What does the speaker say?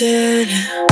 angeles.